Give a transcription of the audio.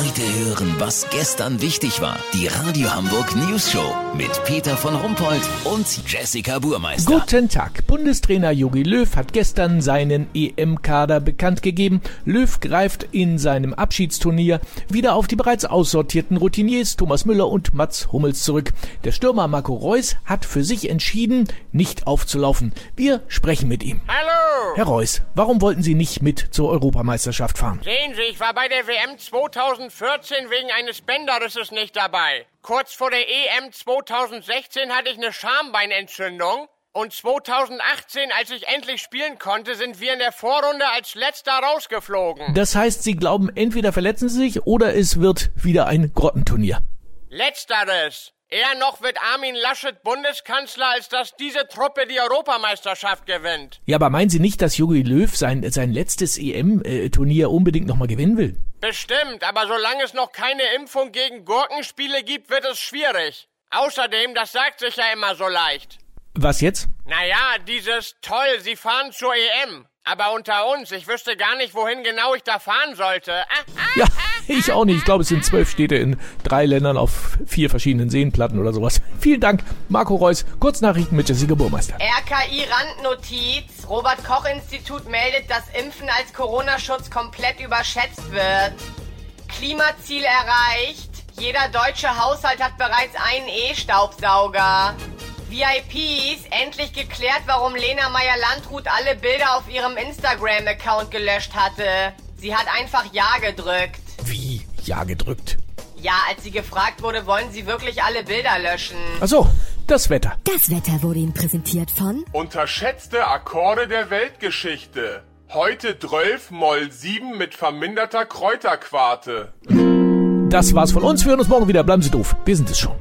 Heute hören, was gestern wichtig war. Die Radio Hamburg News Show mit Peter von Rumpold und Jessica Burmeister. Guten Tag. Bundestrainer Jogi Löw hat gestern seinen EM-Kader bekannt gegeben. Löw greift in seinem Abschiedsturnier wieder auf die bereits aussortierten Routiniers Thomas Müller und Mats Hummels zurück. Der Stürmer Marco Reus hat für sich entschieden, nicht aufzulaufen. Wir sprechen mit ihm. Hallo! Herr Reus, warum wollten Sie nicht mit zur Europameisterschaft fahren? Sehen Sie, ich war bei der WM 2014 wegen eines Bänderrisses nicht dabei. Kurz vor der EM 2016 hatte ich eine Schambeinentzündung. Und 2018, als ich endlich spielen konnte, sind wir in der Vorrunde als letzter rausgeflogen. Das heißt, Sie glauben, entweder verletzen Sie sich oder es wird wieder ein Grottenturnier. Letzteres. Eher noch wird Armin Laschet Bundeskanzler, als dass diese Truppe die Europameisterschaft gewinnt. Ja, aber meinen Sie nicht, dass Jogi Löw sein, sein letztes EM-Turnier unbedingt nochmal gewinnen will? Bestimmt, aber solange es noch keine Impfung gegen Gurkenspiele gibt, wird es schwierig. Außerdem, das sagt sich ja immer so leicht. Was jetzt? Naja, dieses toll, Sie fahren zur EM. Aber unter uns, ich wüsste gar nicht, wohin genau ich da fahren sollte. Ah, ah, Ja, ich auch nicht. Ich glaube, es sind zwölf Städte in drei Ländern auf vier verschiedenen Seenplatten oder sowas. Vielen Dank, Marco Reus. Kurznachrichten mit Jessica Burmeister. RKI Randnotiz. Robert Koch Institut meldet, dass Impfen als Corona-Schutz komplett überschätzt wird. Klimaziel erreicht. Jeder deutsche Haushalt hat bereits einen E-Staubsauger. VIPs, endlich geklärt, warum Lena Meyer-Landrut alle Bilder auf ihrem Instagram-Account gelöscht hatte. Sie hat einfach Ja gedrückt. Wie? Ja gedrückt. Ja, als sie gefragt wurde, wollen sie wirklich alle Bilder löschen. Ach so, das Wetter. Das Wetter wurde Ihnen präsentiert von Unterschätzte Akkorde der Weltgeschichte. Heute 12 Moll 7 mit verminderter Kräuterquarte. Das war's von uns. Wir hören uns morgen wieder. Bleiben Sie doof. Wir sind es schon.